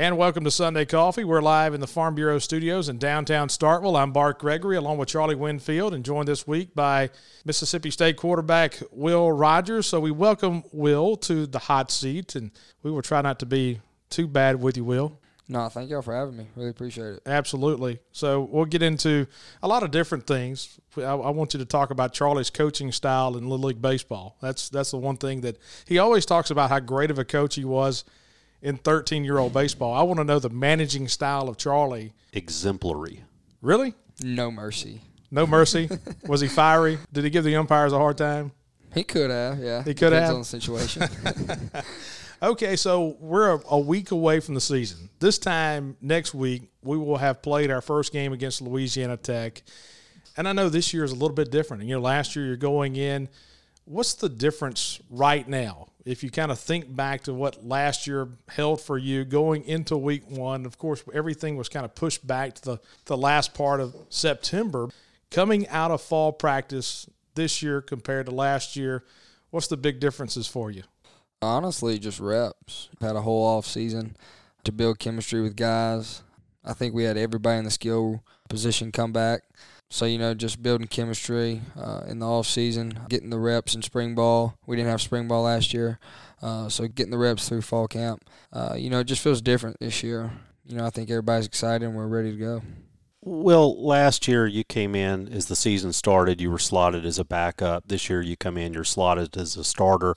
And welcome to Sunday Coffee. We're live in the Farm Bureau studios in downtown Starkville. I'm Bart Gregory along with Charlie Winfield and joined this week by Mississippi State quarterback Will Rogers. So we welcome Will to the hot seat and we will try not to be too bad with you, Will. No, thank y'all for having me. Really appreciate it. Absolutely. So we'll get into a lot of different things. I, I, want you to talk about Charlie's coaching style in Little League baseball. That's that's the one thing that he always talks about how great of a coach he was in 13 year old baseball. I want to know the managing style of Charlie. Exemplary. Really? No mercy. No mercy. was he fiery? Did he give the umpires a hard time? He could have, yeah. He could Depends have. on the situation. Okay, so we're a, a, week away from the season. This time next week, we will have played our first game against Louisiana Tech. And I know this year is a little bit different. You know, last year you're going in. What's the difference right now? If you kind of think back to what last year held for you going into week one, of course, everything was kind of pushed back to the, the last part of September. Coming out of fall practice this year compared to last year, what's the big differences for you? Honestly, just reps. Had a whole off season to build chemistry with guys. I think we had everybody in the skill position come back. So you know, just building chemistry uh, in the off season, getting the reps in spring ball. We didn't have spring ball last year, uh, so getting the reps through fall camp. Uh, you know, it just feels different this year. You know, I think everybody's excited and we're ready to go. Well, last year you came in as the season started. You were slotted as a backup. This year you come in, you're slotted as a starter.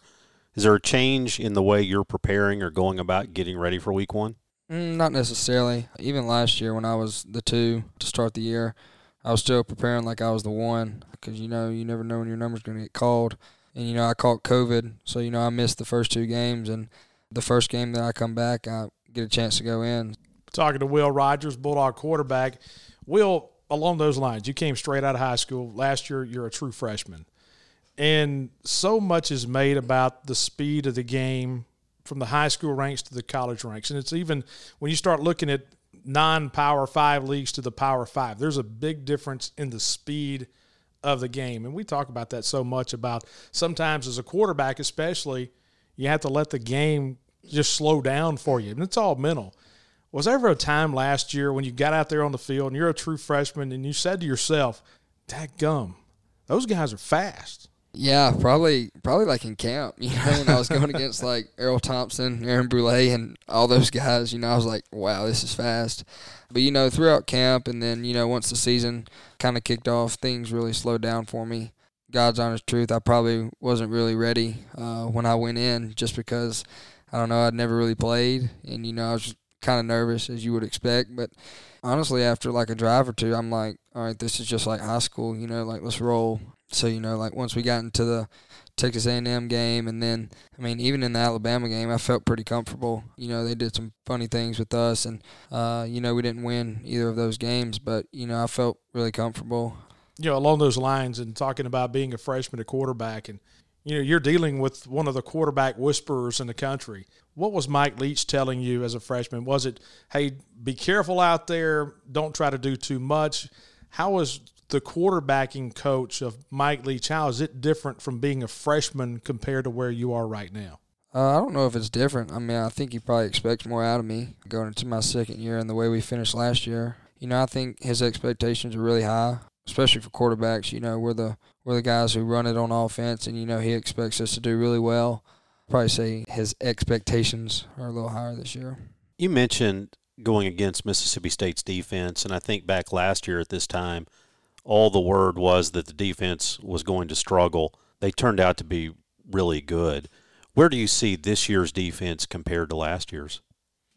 Is there a change in the way you're preparing or going about getting ready for week one? Mm, not necessarily. Even last year when I was the two to start the year, I was still preparing like I was the one because you know you never know when your number's going to get called. And you know I caught COVID, so you know I missed the first two games, and the first game that I come back, I get a chance to go in. Talking to Will Rogers, Bulldog quarterback. Will, along those lines, you came straight out of high school. Last year, you're a true freshman. And so much is made about the speed of the game from the high school ranks to the college ranks. And it's even when you start looking at non power five leagues to the power five, there's a big difference in the speed of the game. And we talk about that so much about sometimes as a quarterback, especially, you have to let the game just slow down for you. And it's all mental. Was there ever a time last year when you got out there on the field and you're a true freshman and you said to yourself, That gum, those guys are fast? Yeah, probably probably like in camp, you know, when I was going against like Erroll Thompson, Aaron Brule, and all those guys, you know, I was like, wow, this is fast. But you know, throughout camp, and then you know, once the season kind of kicked off, things really slowed down for me. God's honest truth, I probably wasn't really ready uh, when I went in, just because I don't know, I'd never really played, and you know, I was kind of nervous as you would expect. But honestly, after like a drive or two, I'm like, all right, this is just like high school, you know, like let's roll. So you know, like once we got into the Texas A&M game, and then I mean, even in the Alabama game, I felt pretty comfortable. You know, they did some funny things with us, and uh, you know, we didn't win either of those games, but you know, I felt really comfortable. You know, along those lines, and talking about being a freshman, a quarterback, and you know, you're dealing with one of the quarterback whisperers in the country. What was Mike Leach telling you as a freshman? Was it, hey, be careful out there, don't try to do too much? How was the quarterbacking coach of Mike Leach, how is it different from being a freshman compared to where you are right now? Uh, I don't know if it's different. I mean, I think he probably expects more out of me going into my second year and the way we finished last year. You know, I think his expectations are really high, especially for quarterbacks. You know, we're the we're the guys who run it on offense, and you know he expects us to do really well. Probably say his expectations are a little higher this year. You mentioned going against Mississippi State's defense, and I think back last year at this time – all the word was that the defense was going to struggle. They turned out to be really good. Where do you see this year's defense compared to last year's?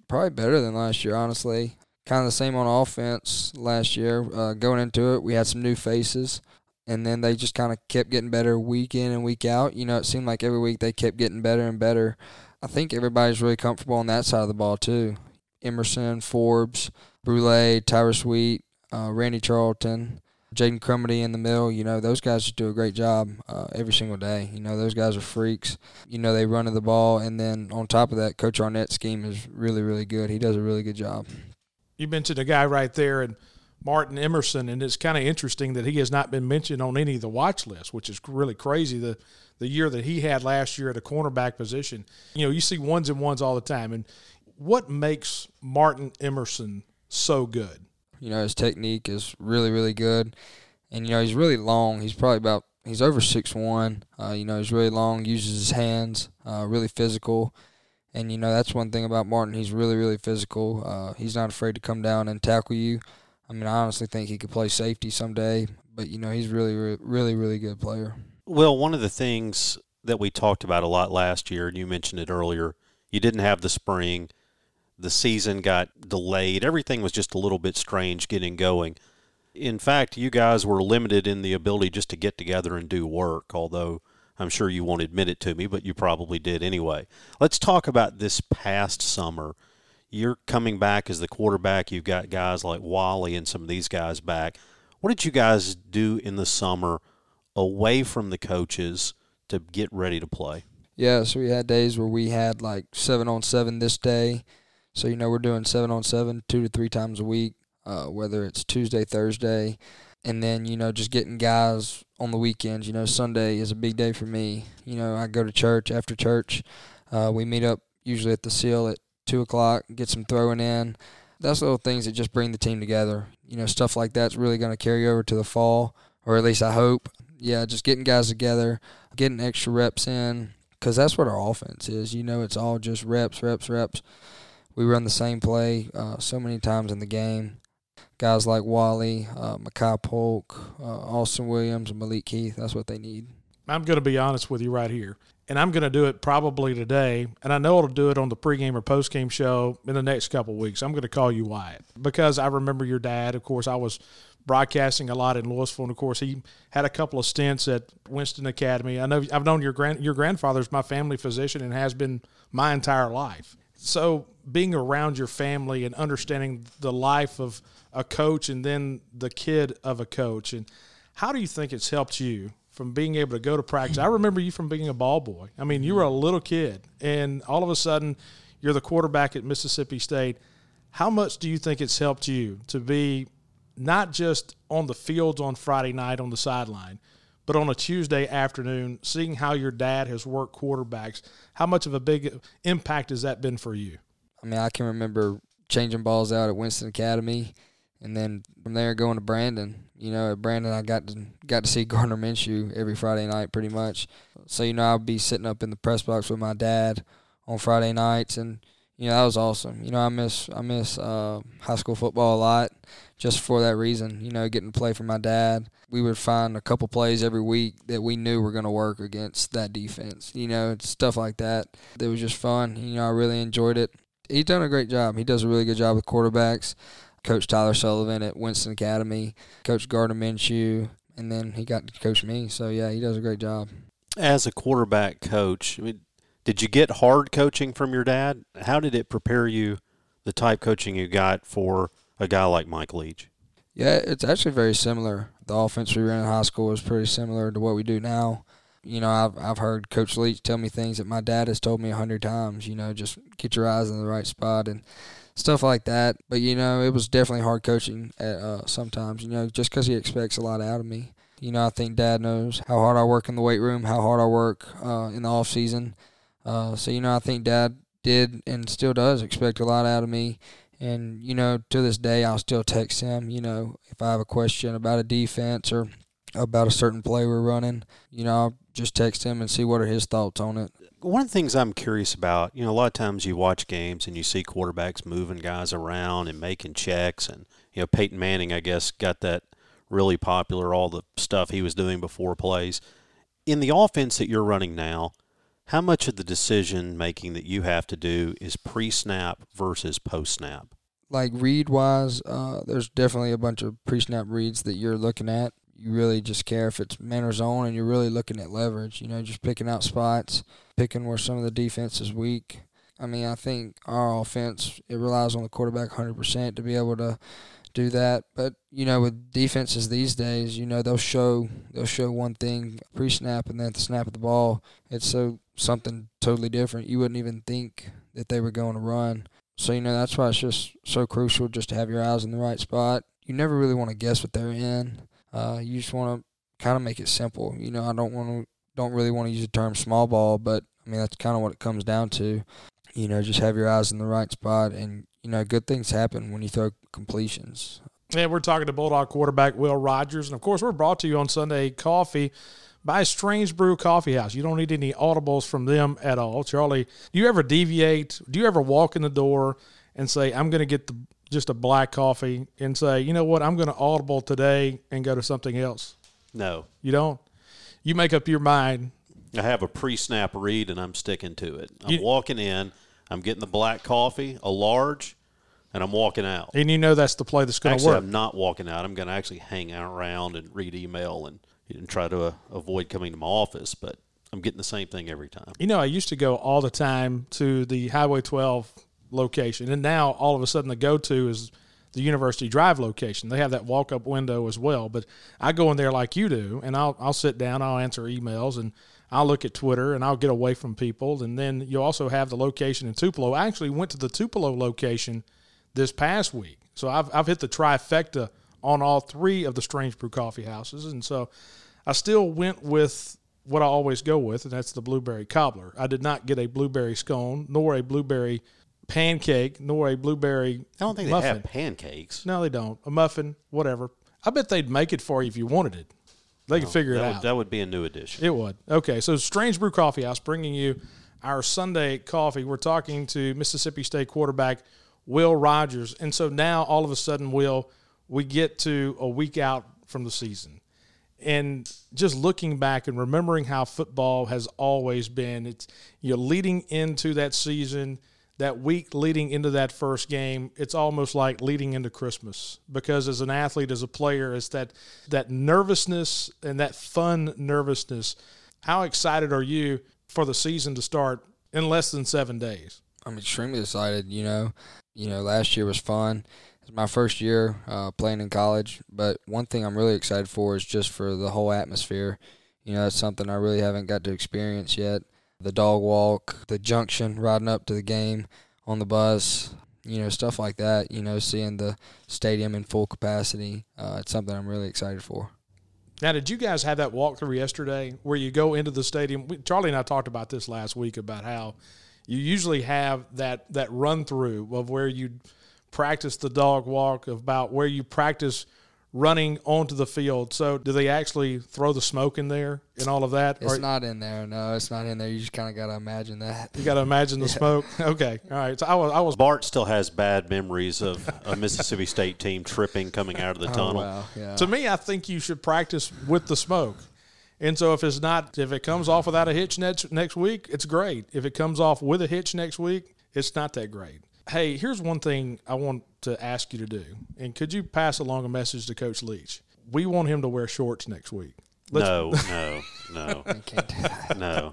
Probably better than last year, honestly. Kind of the same on offense last year. Uh, going into it, we had some new faces, and then they just kind of kept getting better week in and week out. You know, it seemed like every week they kept getting better and better. I think everybody's really comfortable on that side of the ball, too. Emerson, Forbes, Brule, Tyrus Wheat, uh, Randy Charlton. Jaden Crumedy in the middle, you know, those guys just do a great job uh, every single day. You know, those guys are freaks. You know, they run to the ball, and then on top of that, Coach Arnett's scheme is really, really good. He does a really good job. You mentioned a guy right there, and Martin Emerson, and it's kind of interesting that he has not been mentioned on any of the watch lists, which is really crazy. The the year that he had last year at a cornerback position, you know, you see ones and ones all the time, and what makes Martin Emerson so good? You know, his technique is really, really good. And, you know, he's really long. He's probably about, he's over six one. Uh, you know, he's really long, uses his hands, uh, really physical. And, you know, that's one thing about Martin. He's really, really physical. Uh, he's not afraid to come down and tackle you. I mean, I honestly think he could play safety someday. But, you know, he's really, really, really, really good player. Well, one of the things that we talked about a lot last year, and you mentioned it earlier, you didn't have the spring. The season got delayed. Everything was just a little bit strange getting going. In fact, you guys were limited in the ability just to get together and do work, although I'm sure you won't admit it to me, but you probably did anyway. Let's talk about this past summer. You're coming back as the quarterback. You've got guys like Walley and some of these guys back. What did you guys do in the summer away from the coaches to get ready to play? Yeah, so we had days where we had like seven on seven this day. So, you know, we're doing seven on seven two to three times a week, uh, whether it's Tuesday, Thursday. And then, you know, just getting guys on the weekends. You know, Sunday is a big day for me. You know, I go to church after church. Uh, we meet up usually at the seal at 2 o'clock, get some throwing in. That's little things that just bring the team together. You know, stuff like that's really going to carry over to the fall, or at least I hope. Yeah, just getting guys together, getting extra reps in, because that's what our offense is. You know, it's all just reps, reps, reps. We run the same play uh, so many times in the game. Guys like Walley, uh, Makai Polk, uh, Austin Williams, and Malik Heath, that's what they need. I'm going to be honest with you right here. And I'm going to do it probably today. And I know I'll do it on the pregame or postgame show in the next couple weeks. I'm going to call you Wyatt because I remember your dad. Of course, I was broadcasting a lot in Louisville, and of course, he had a couple of stints at Winston Academy. I know I've known your grand your grandfather's my family physician and has been my entire life. So being around your family and understanding the life of a coach and then the kid of a coach, and how do you think it's helped you from being able to go to practice? I remember you from being a ball boy. I mean, you were a little kid, and all of a sudden, you're the quarterback at Mississippi State. How much do you think it's helped you to be not just on the fields on Friday night on the sideline, but on a Tuesday afternoon, seeing how your dad has worked quarterbacks, how much of a big impact has that been for you? I mean, I can remember changing balls out at Winston Academy, and then from there going to Brandon. You know, at Brandon, I got to got to see Gardner Minshew every Friday night, pretty much. So you know, I'd be sitting up in the press box with my dad on Friday nights, and you know that was awesome. You know, I miss I miss uh, high school football a lot just for that reason. You know, getting to play for my dad. We would find a couple plays every week that we knew were going to work against that defense. You know, stuff like that. It was just fun. You know, I really enjoyed it. He's done a great job. He does a really good job with quarterbacks. Coach Tyler Sullivan at Winston Academy, Coach Gardner Minshew, and then he got to coach me. So yeah, he does a great job. As a quarterback coach, I mean, did you get hard coaching from your dad? How did it prepare you, the type coaching you got for a guy like Mike Leach? Yeah, it's actually very similar. The offense we ran in high school was pretty similar to what we do now. You know, I've I've heard Coach Leach tell me things that my dad has told me a hundred times. You know, just get your eyes in the right spot and stuff like that. But you know, it was definitely hard coaching at, uh, sometimes. You know, just because he expects a lot out of me. You know, I think Dad knows how hard I work in the weight room, how hard I work uh, in the off season. Uh, so you know, I think Dad did and still does expect a lot out of me. And, you know, to this day, I'll still text him, you know, if I have a question about a defense or about a certain play we're running, you know, I'll just text him and see what are his thoughts on it. One of the things I'm curious about, you know, a lot of times you watch games and you see quarterbacks moving guys around and making checks. And, you know, Peyton Manning, I guess, got that really popular, all the stuff he was doing before plays. In the offense that you're running now, how much of the decision making that you have to do is pre snap versus post snap? Like read wise, uh, there's definitely a bunch of pre snap reads that you're looking at. You really just care if it's man or zone, and you're really looking at leverage. You know, just picking out spots, picking where some of the defense is weak. I mean, I think our offense it relies on the quarterback 100% to be able to do that. But you know, with defenses these days, you know they'll show they'll show one thing pre-snap, and then at the snap of the ball, it's so something totally different. You wouldn't even think that they were going to run. So you know that's why it's just so crucial just to have your eyes in the right spot. You never really want to guess what they're in. Uh, you just want to kind of make it simple. You know, I don't want to don't really want to use the term small ball, but I mean that's kind of what it comes down to. you know, just have your eyes in the right spot, and you know, good things happen when you throw completions. And we're talking to Bulldog quarterback Will Rogers, and of course, we're brought to you on Sunday Coffee by Strange Brew Coffee House. You don't need any audibles from them at all. Charlie, do you ever deviate? Do you ever walk in the door and say, "I'm going to get the just a black coffee," and say, "You know what? I'm going to audible today and go to something else." No, You don't. You make up your mind. I have a pre-snap read and I'm sticking to it. I'm You- walking in, I'm getting the black coffee, a large, and I'm walking out. And you know that's the play that's going to work. I'm not walking out. I'm going to actually hang out around and read email and, and try to uh, avoid coming to my office. But I'm getting the same thing every time. You know, I used to go all the time to the Highway 12 location, and now all of a sudden the go to is the University Drive location. They have that walk up window as well. But I go in there like you do, and I'll I'll sit down, I'll answer emails, and I'll look at Twitter, and I'll get away from people. And then you also have the location in Tupelo. I actually went to the Tupelo location this past week, so I've I've hit the trifecta on all three of the Strange Brew coffee houses, and so I still went with what I always go with, and that's the blueberry cobbler. I did not get a blueberry scone, nor a blueberry pancake, nor a blueberry I don't think they muffin. have pancakes. No, they don't. A muffin, whatever. I bet they'd make it for you if you wanted it. They could oh, figure it That out. would, that would be a new addition. It would. Okay, so Strange Brew Coffee House bringing you our Sunday coffee. We're talking to Mississippi State quarterback Will Rogers, and so now all of a sudden, Will, we get to a week out from the season, and just looking back and remembering how football has always been. It's you're leading into that season. That week leading into that first game, it's almost like leading into Christmas because as an athlete, as a player, it's that that nervousness and that fun nervousness. How excited are you for the season to start in less than seven days? I'm extremely excited. You know, you know, last year was fun. It's my first year uh, playing in college, but one thing I'm really excited for is just for the whole atmosphere. You know, that's something I really haven't got to experience yet. The dog walk, the junction, riding up to the game on the bus, you know, stuff like that. You know, seeing the stadium in full capacity. Uh, it's something I'm really excited for. Now, did you guys have that walkthrough yesterday where you go into the stadium? Charlie and I talked about this last week about how you usually have that that run through of where you practice the dog walk, about where you practice running onto the field. So, do they actually throw the smoke in there and all of that? It's Or- not in there. No, it's not in there. You just kind of got to imagine that. you got to imagine the smoke. Okay, all right. So I was I was Bart still has bad memories of a Mississippi State team tripping coming out of the oh, tunnel. Oh, wow. Yeah. to me, I think you should practice with the smoke. And so if it's not, if it comes off without a hitch next next week, it's great. If it comes off with a hitch next week, it's not that great. Hey, here's one thing I want to ask you to do, and could you pass along a message to Coach Leach? We want him to wear shorts next week. Let's- No, no, no, I can't do that. no,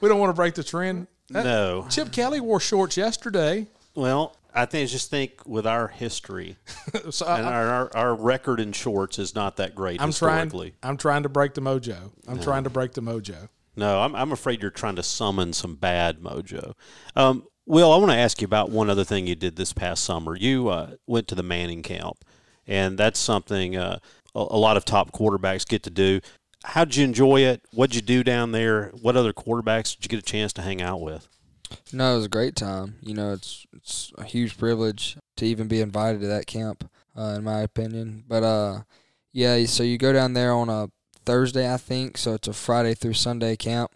We don't want to break the trend. Uh, no. Chip Kelly wore shorts yesterday. Well, I think just think with our history So and I, our, our, record in shorts is not that great I'm trying. I'm trying to break the mojo. I'm trying to break the mojo. No, I'm, I'm afraid you're trying to summon some bad mojo. Um, Will, I want to ask you about one other thing you did this past summer. You uh, went to the Manning camp, and that's something uh, a, a lot of top quarterbacks get to do. How did you enjoy it? What did you do down there? What other quarterbacks did you get a chance to hang out with? No, it was a great time. You know, it's it's a huge privilege to even be invited to that camp, uh, in my opinion. But uh, yeah, so you go down there on a Thursday, I think. So it's a Friday through Sunday camp.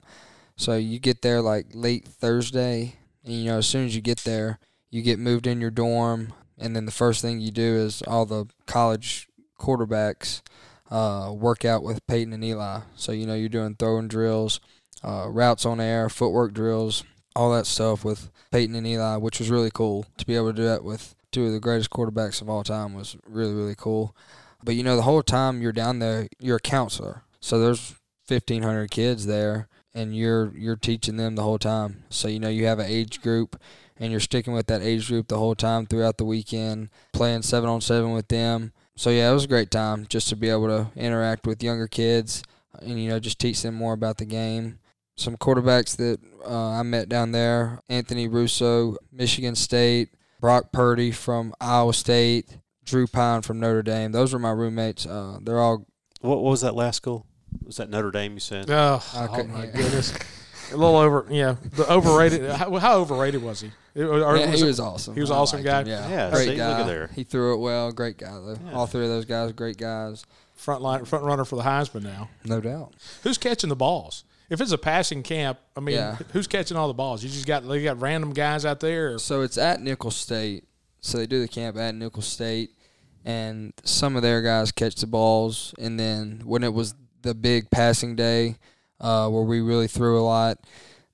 So you get there like late Thursday, and you know, as soon as you get there, you get moved in your dorm, and then the first thing you do is all the college quarterbacks uh, work out with Peyton and Eli. So you know, you're doing throwing drills, uh, routes on air, footwork drills all that stuff with Peyton and Eli, which was really cool to be able to do that with two of the greatest quarterbacks of all time was really really cool. But you know, the whole time you're down there, you're a counselor, so there's 1,500 kids there, and you're you're teaching them the whole time. So you know, you have an age group, and you're sticking with that age group the whole time throughout the weekend, playing seven on seven with them. So yeah, it was a great time just to be able to interact with younger kids, and you know, just teach them more about the game some quarterbacks that uh, I met down there Anthony Russo, Michigan State, Brock Purdy from Iowa State, Drew Pyne from Notre Dame. Those were my roommates. Uh, they're all What, what was that last school? Was that Notre Dame? You said. Oh, I oh my hear. goodness. a little over. Yeah, the overrated. How, how overrated was he? Or Yeah, was he it- was awesome. he was an awesome guy? him, Yeah, Yeah, great see, guy. look at there. He threw it well. Great guy though. Yeah. All three of those guys, great guys, front line front runner for the Heisman now. no doubt. Who's catching the balls? If it's a passing camp, I mean, Yeah. who's catching all the balls? You just got you got random guys out there. So it's at Nicholls State. So they do the camp at Nicholls State, and some of their guys catch the balls. And then when it was the big passing day, uh, where we really threw a lot,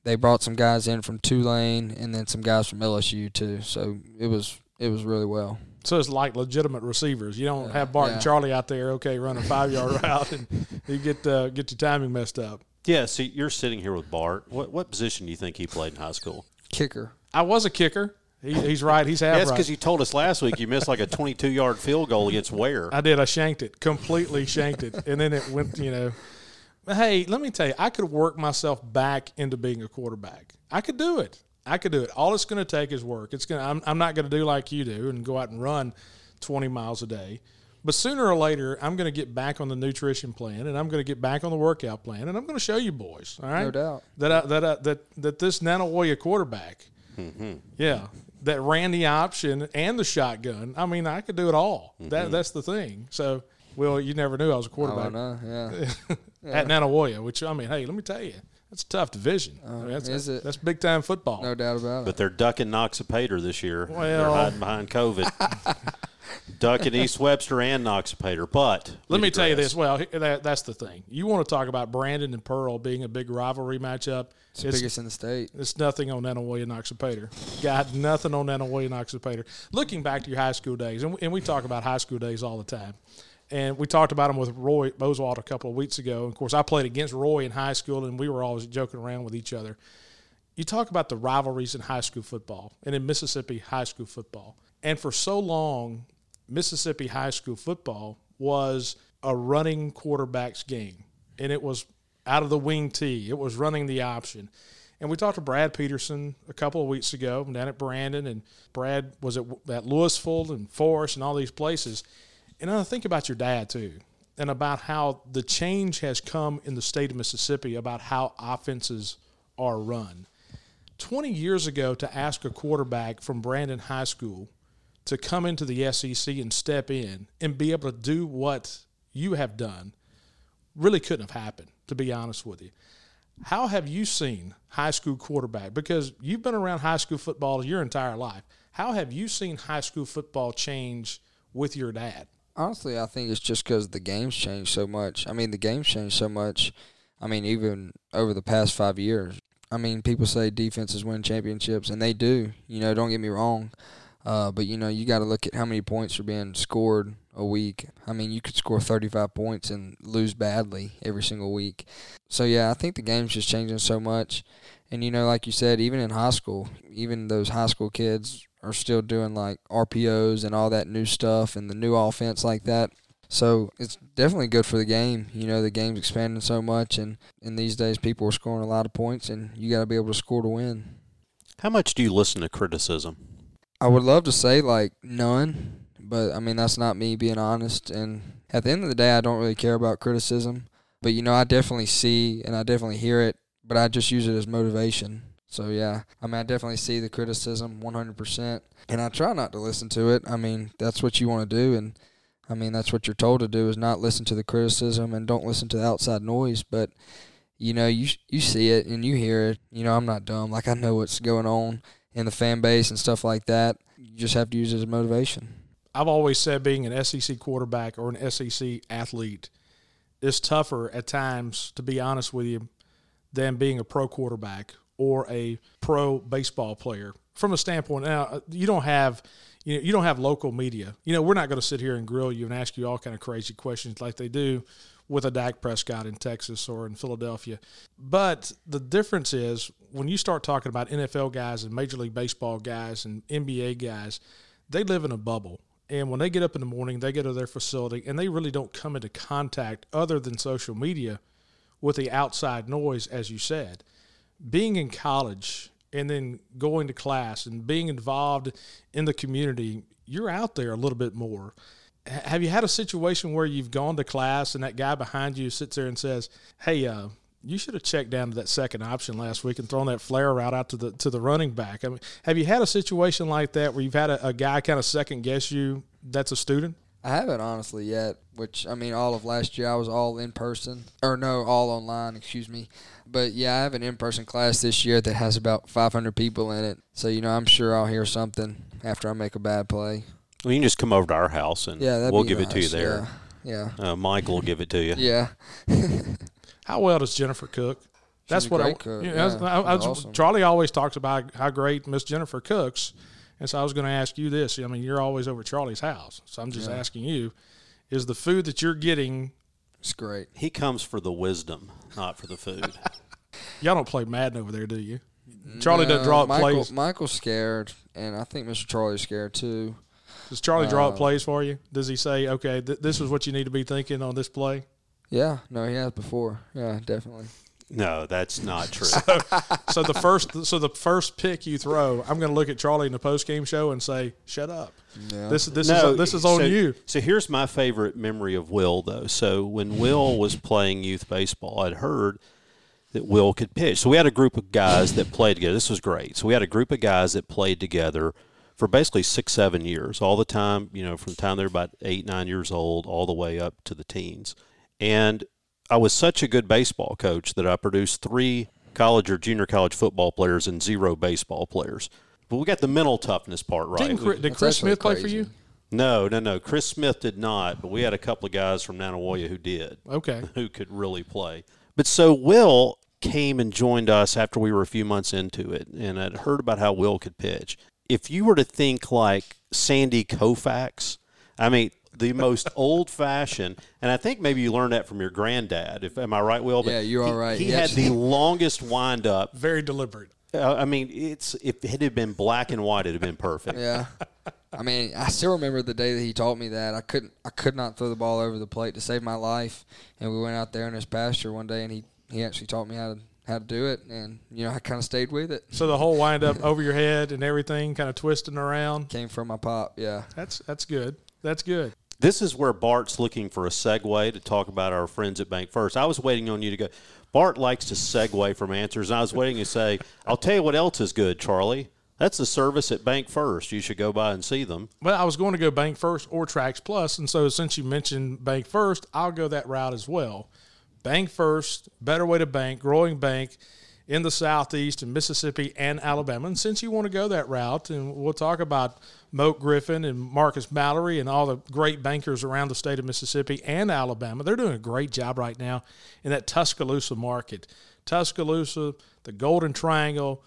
they brought some guys in from Tulane, and then some guys from LSU too. So it was it was really well. so it's like legitimate receivers. You don't have Bart and Charlie out there, okay, running five yard route, and you get uh, get your timing messed up. Yeah, see, you're sitting here with Bart. What what position do you think he played in high school? Kicker. I was a kicker. He, he's right. He's half That's right. because you told us last week you missed like a 22 yard field goal against Ware. I did. I shanked it completely, shanked it, and then it went. You know, hey, let me tell you, I could work myself back into being a quarterback. I could do it. I could do it. All it's going to take is work. It's going. I'm, I'm not going to do like you do and go out and run 20 miles a day. But sooner or later, I'm going to get back on the nutrition plan, and I'm going to get back on the workout plan, and I'm going to show you boys. All right, No doubt. that I, that I, that that this Nanih Waiya quarterback, yeah, that ran the option and the shotgun. I mean, I could do it all. That that's the thing. So, well, you never knew I was a quarterback don't know. Yeah. at Nanih Waiya, which I mean, hey, let me tell you, that's a tough division. I mean, that's, Uh, is it? That's big time football. No doubt about it. But they're ducking Noxapater this year. they're Well- hiding behind COVID. ducking East Webster and Noxapater. But Let we me tell you this. Well, that, that's the thing. You want to talk about Brandon and Pearl being a big rivalry matchup? it's the biggest in the state. It's nothing on Nanih Waiya Noxapater. Got nothing on Nanih Waiya Noxapater. Looking back to your high school days, and, and we talk about high school days all the time. And we talked about them with Roy Boswald a couple of weeks ago. And of course, I played against Roy in high school, and we were always joking around with each other. You talk about the rivalries in high school football and in Mississippi high school football. And for so long, Mississippi high school football was a running quarterback's game. And it was out of the wing tee, it was running the option. And we talked to Brad Peterson a couple of weeks ago down at Brandon, and Brad was at, at Louisville and Forest and all these places. And I think about your dad too, and about how the change has come in the state of Mississippi about how offenses are run. 20 years ago, to ask a quarterback from Brandon High School to come into the SEC and step in and be able to do what you have done really couldn't have happened, to be honest with you. How have you seen high school quarterback? Because you've been around high school football your entire life. How have you seen high school football change with your dad? Honestly, I think it's just because the game's changed so much. I mean, the game's changed so much. I mean, even over the past five years. I mean, people say defenses win championships, and they do. You know, don't get me wrong. Uh, but you know, you got to look at how many points are being scored a week. I mean, you could score 35 points and lose badly every single week. So yeah, I think the game's just changing so much. And you know, like you said, even in high school, even those high school kids are still doing like RPOs and all that new stuff and the new offense like that. So it's definitely good for the game. You know, the game's expanding so much, and in these days, people are scoring a lot of points, and you got to be able to score to win. How much do you listen to criticism? I would love to say like none, but I mean that's not me being honest. And at the end of the day, I don't really care about criticism. But you know, I definitely see and I definitely hear it, but I just use it as motivation. So yeah, I mean I definitely see the criticism 100%, and I try not to listen to it. I mean that's what you want to do, and I mean that's what you're told to do is not listen to the criticism and don't listen to the outside noise. But you know, you you see it and you hear it. You know, I'm not dumb. Like I know what's going on in the fan base and stuff like that. You just have to use it as motivation. I've always said being an SEC quarterback or an SEC athlete is tougher at times, to be honest with you, than being a pro quarterback or a pro baseball player. From a standpoint, now uh, you don't have you know, you don't have local media. You know, we're not going to sit here and grill you and ask you all kind of crazy questions like they do with a Dak Prescott in Texas or in Philadelphia. But the difference is when you start talking about NFL guys and Major League Baseball guys and NBA guys, they live in a bubble. And when they get up in the morning, they go to their facility and they really don't come into contact other than social media with the outside noise, as you said. Being in college and then going to class and being involved in the community, you're out there a little bit more. Have you had a situation where you've gone to class and that guy behind you sits there and says, "Hey, uh, you should have checked down to that second option last week and thrown that flare route out to the to the running back. I mean, have you had a situation like that where you've had a, a guy kind of second guess you? That's a student. I haven't honestly yet. Which I mean, all of last year I was all in person, or no, all online. Excuse me. But yeah, I have an in person class this year that has about 500 people in it. So you know, I'm sure I'll hear something after I make a bad play. Well, you can just come over to our house and Yeah, we'll be give it to you there. Yeah. Uh, Michael will give it to you. Yeah. How well does Jennifer cook? That's what I, great cook, you know, yeah. I- I was- awesome. Charlie always talks about how great Miss Jennifer cooks, and so I was going to ask you this. I mean, you're always over Charlie's house, so I'm just Yeah. asking you: Is the food that you're getting? It's great. He comes for the wisdom, not for the food. Y'all don't play Madden over there, do you? Charlie doesn't draw up Michael, plays. Michael's scared, and I think Mr. Charlie's scared too. Does Charlie draw up Uh, plays for you? Does he say, "Okay, th- this is what you need to be thinking on this play"? Yeah, no, he has before. Yeah, definitely. no, that's not true. so the first, so the first pick you throw, I'm going to look at Charlie in the post game show and say, "Shut up. Yeah. This this no, is this is on so, you." So here's my favorite memory of Will, though. So when Will was playing youth baseball, I'd heard that Will could pitch. So we had a group of guys that played together. This was great. So we had a group of guys that played together for basically six, seven years, all the time, you know, from the time they're about eight, nine years old, all the way up to the teens. And I was such a good baseball coach that I produced three college or junior college football players and zero baseball players. But we got the mental toughness part right. Didn't Chris, did That's Chris actually Smith play for you? no, no, no. Chris Smith did not, but we had a couple of guys from Nanih Waiya who did, Okay. who could really play. But so Will came and joined us after we were a few months into it, and I'd heard about how Will could pitch. If you were to think like Sandy Koufax, I mean, the most old fashioned, and I think maybe you learned that from your granddad. If am I right, Will? Yeah, you are he- right. He He had the longest wind up. Very deliberate. Uh, I mean, it's if it had been black and white, it'd have been perfect. Yeah. I mean, I still remember the day that he taught me that. I couldn't I could not throw the ball over the plate to save my life. And we went out there in his pasture one day and he, he actually taught me how to how to do it and you know, I kinda stayed with it. So the whole wind up over your head and everything, kind of twisting around. Came from my pop, yeah. That's that's good. That's good. This is where Bart's looking for a segue to talk about our friends at Bank First. I was waiting on you to go. Bart likes to segue from answers, and I was waiting to say, I'll tell you what else is good, Charlie. That's the service at Bank First. You should go by and see them. Well, I was going to go Bank First or Trax Plus, and so since you mentioned Bank First, I'll go that route as well. Bank First, better way to bank, growing bank in the Southeast in Mississippi and Alabama. And since you want to go that route, and we'll talk about Moak Griffin and Marcus Mallory and all the great bankers around the state of Mississippi and Alabama, they're doing a great job right now in that Tuscaloosa market. Tuscaloosa, the Golden Triangle,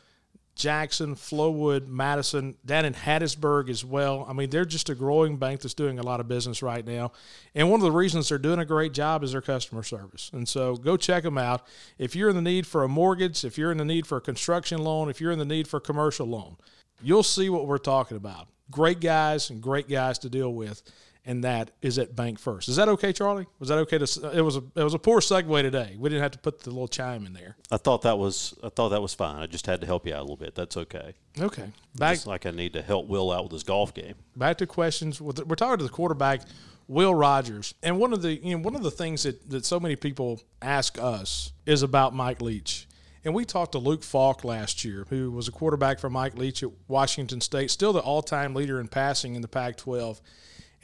Jackson, Flowood, Madison, down in Hattiesburg as well. I mean, they're just a growing bank that's doing a lot of business right now. And one of the reasons they're doing a great job is their customer service. And so go check them out. If you're in the need for a mortgage, if you're in the need for a construction loan, if you're in the need for a commercial loan, you'll see what we're talking about. Great guys and great guys to deal with. And that is at Bank First. Is that okay, Charlie? Was that okay to? It was a it was a poor segue today. We didn't have to put the little chime in there. I thought that was I thought that was fine. I just had to help you out a little bit. That's okay. Okay, back Just like I need to help Will out with his golf game. back to questions. We're talking to the quarterback, Will Rogers, and one of the you know one of the things that that so many people ask us is about Mike Leach. And we talked to Luke Falk last year, who was a quarterback for Mike Leach at Washington State, still the all-time leader in passing in the Pac-12.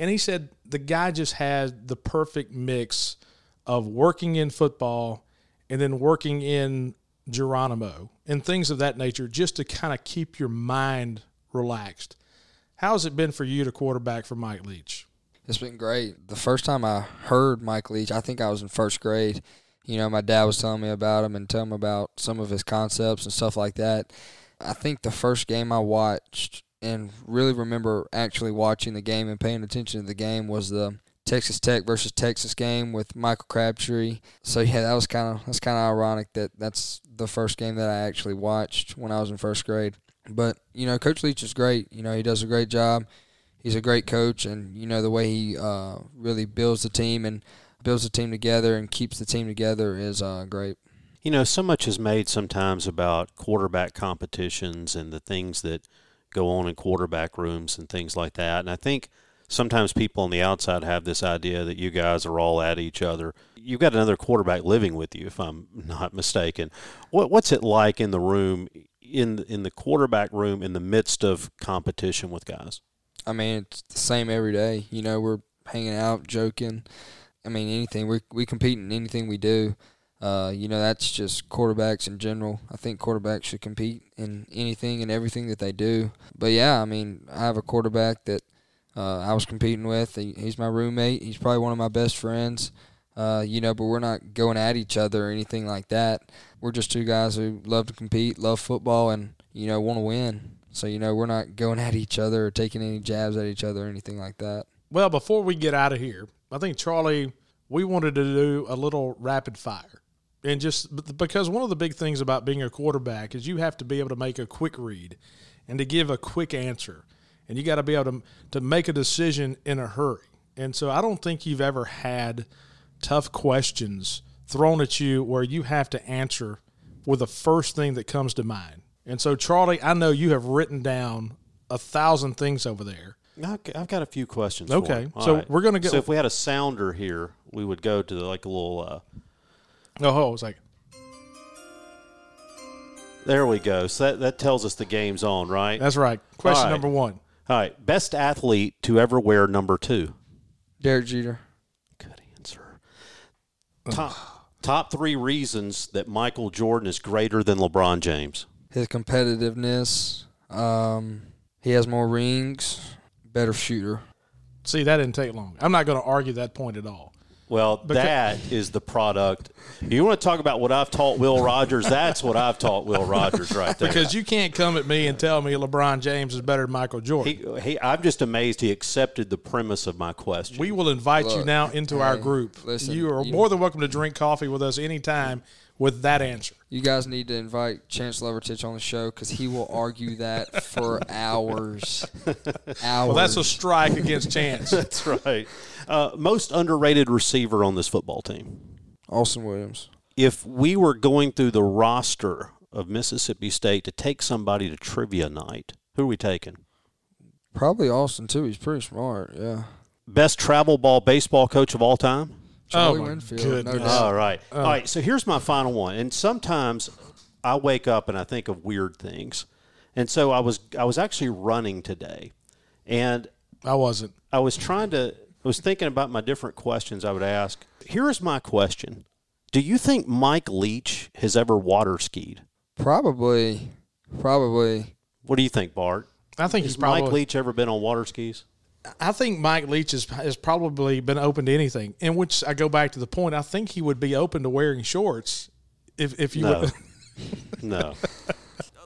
And he said the guy just had the perfect mix of working in football and then working in Geronimo and things of that nature just to kind of keep your mind relaxed. How's it been for you to quarterback for Mike Leach? It's been great. The first time I heard Mike Leach, I think I was in first grade. You know, my dad was telling me about him and telling me about some of his concepts and stuff like that. I think the first game I watched and really remember actually watching the game and paying attention to the game was the Texas Tech versus Texas game with Michael Crabtree. So yeah, that was kind of that's kind of ironic that that's the first game that I actually watched when I was in first grade. But you know, Coach Leach is great. You know, he does a great job he's a great coach, and you know the way he uh, really builds the team and builds the team together and keeps the team together is uh, great. You know, so much is made sometimes about quarterback competitions and the things that go on in quarterback rooms and things like that. And I think sometimes people on the outside have this idea that you guys are all at each other. You've got another quarterback living with you, if I'm not mistaken. What, what's it like in the room, in in the quarterback room, in the midst of competition with guys? I mean, it's the same every day. You know, we're hanging out, joking. I mean, anything. We we compete in anything we do. Uh, you know, that's just quarterbacks in general. I think quarterbacks should compete in anything and everything that they do. But yeah, I mean, I have a quarterback that uh, I was competing with. He, he's my roommate. He's probably one of my best friends. Uh, you know, but we're not going at each other or anything like that. We're just two guys who love to compete, love football, and you know, want to win. So you know, we're not going at each other or taking any jabs at each other or anything like that. Well, before we get out of here, I think Charlie, we wanted to do a little rapid fire. And just because one of the big things about being a quarterback is you have to be able to make a quick read and to give a quick answer. And you got to be able to, to make a decision in a hurry. And so I don't think you've ever had tough questions thrown at you where you have to answer with the first thing that comes to mind. And so, Charlie, I know you have written down a thousand things over there. I've got a few questions. Okay, so right. we're gonna go. So if we had a sounder here, we would go to the, like a little. Uh, oh, I was like, there we go. So that, that tells us the game's on, right? That's right. Question right. number one. All right, best athlete to ever wear number two. Derek Jeter. Good answer. Top top three reasons that Michael Jordan is greater than LeBron James. His competitiveness. Um, he has more rings. Better shooter. See, that didn't take long. I'm not going to argue that point at all. Well, because, that is the product. You want to talk about what I've taught Will Rogers? That's what I've taught Will Rogers right there. Because you can't come at me and tell me LeBron James is better than Michael Jordan. He, he, I'm just amazed he accepted the premise of my question. We will invite Look, you now into hey, our group. Listen, you are you, more than welcome to drink coffee with us anytime with that answer. You guys need to invite Chance Levertich on the show because he will argue that for hours. hours. Well, that's a strike against Chance. that's right. Uh, most underrated receiver on this football team? Austin Williams. If we were going through the roster of Mississippi State to take somebody to trivia night, who are we taking? Probably Austin, too. He's pretty smart, yeah. Best travel ball baseball coach of all time? Charlie oh Winfield. No All right. Oh. All right. So here's my final one. And sometimes I wake up and I think of weird things. And so I was I was actually running today. And I wasn't. I was trying to I was thinking about my different questions I would ask. Here is my question. Do you think Mike Leach has ever water skied? Probably. Probably. What do you think, Bart? I think has he's probably Mike Leach ever been on water skis? I think Mike Leach has, has probably been open to anything. In which I go back to the point, I think he would be open to wearing shorts if if you no. would. no.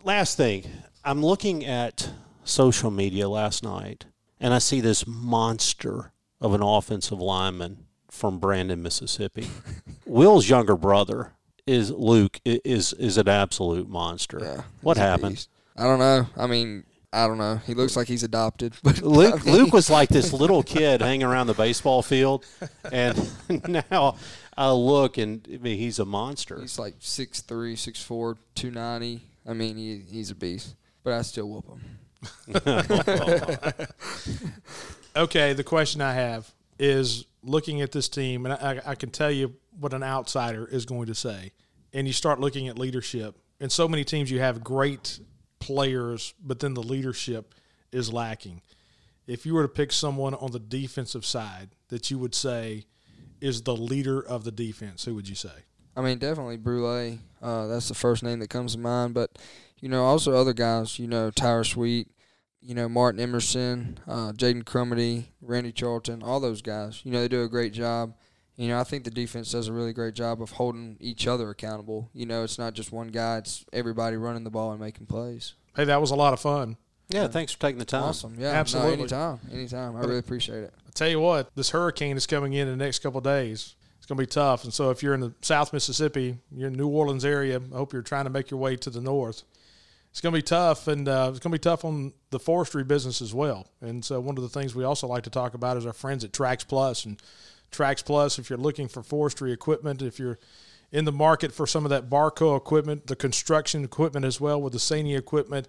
Last thing, I'm looking at social media last night, and I see this monster of an offensive lineman from Brandon, Mississippi. Will's younger brother is Luke is is an absolute monster. Yeah, what happened? I don't know. I mean, I don't know. He looks like he's adopted. But Luke, I mean. Luke was like this little kid hanging around the baseball field, and now I look and I mean, he's a monster. He's like 6'3", 6'4", 290. I mean, he, he's a beast. But I still whoop him. Okay, the question I have is looking at this team, and I, I can tell you what an outsider is going to say. And you start looking at leadership. In so many teams, you have great players, but then the leadership is lacking. If you were to pick someone on the defensive side that you would say is the leader of the defense, who would you say? I mean, definitely Brule. Uh, that's the first name that comes to mind. But, you know, also other guys, you know, Tyrus Wheat, you know, Martin Emerson, uh, Jaden Crumedy, Randy Charlton, all those guys. You know, they do a great job. You know, I think the defense does a really great job of holding each other accountable. You know, it's not just one guy; it's everybody running the ball and making plays. Hey, that was a lot of fun. Yeah, thanks for taking the time. Awesome. Yeah, absolutely. No, anytime, anytime. I really appreciate it. I tell you what, this hurricane is coming in the next couple days. It's going to be tough. And so, if you're in the South Mississippi, you're in New Orleans area. I hope you're trying to make your way to the north. It's going to be tough, and uh, it's going to be tough on the forestry business as well. And so, one of the things we also like to talk about is our friends at Trax Plus and Trax Plus, if you're looking for forestry equipment, if you're in the market for some of that Barko equipment, the construction equipment as well with the Sany equipment,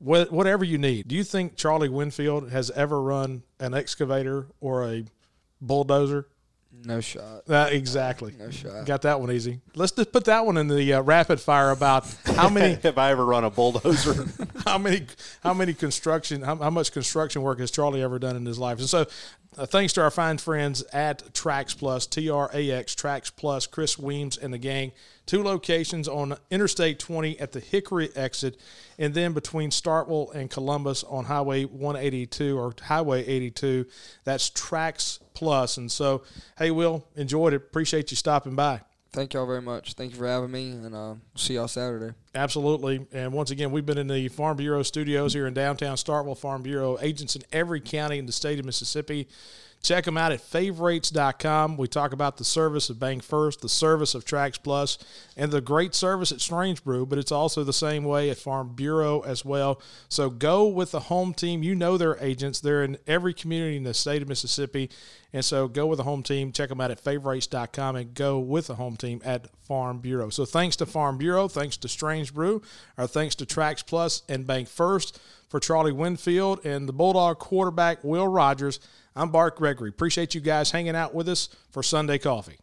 Wh- whatever you need. Do you think Charlie Winfield has ever run an excavator or a bulldozer? No shot. Uh, exactly. No shot. Got that one easy. Let's just put that one in the uh, rapid fire about how many Have I ever run a bulldozer? how many how many construction how, how much construction work has Charlie ever done in his life? And so, uh, thanks to our fine friends at Trax Plus, T R A X Trax Plus, Chris Weems and the gang. Two locations on Interstate 20 at the Hickory exit, and then between Starkville and Columbus on Highway 182 or Highway 82. That's Trax Plus. And so, hey, Will, enjoyed it. Appreciate you stopping by. Thank y'all very much. Thank you for having me, and uh, see y'all Saturday. Absolutely. And once again, we've been in the Farm Bureau studios here in downtown Starkville Farm Bureau, agents in every county in the state of Mississippi. Check them out at favorites.com. We talk about the service of Bank First, the service of Trax Plus, and the great service at Strange Brew, but it's also the same way at Farm Bureau as well. So go with the home team. You know their agents. They're in every community in the state of Mississippi. And so go with the home team. Check them out at favorites.com and go with the home team at Farm Bureau. So thanks to Farm Bureau, thanks to Strange Brew, our thanks to Trax Plus and Bank First for Charlie Winfield and the Bulldog quarterback Will Rogers. I'm Bart Gregory. Appreciate you guys hanging out with us for Sunday Coffee.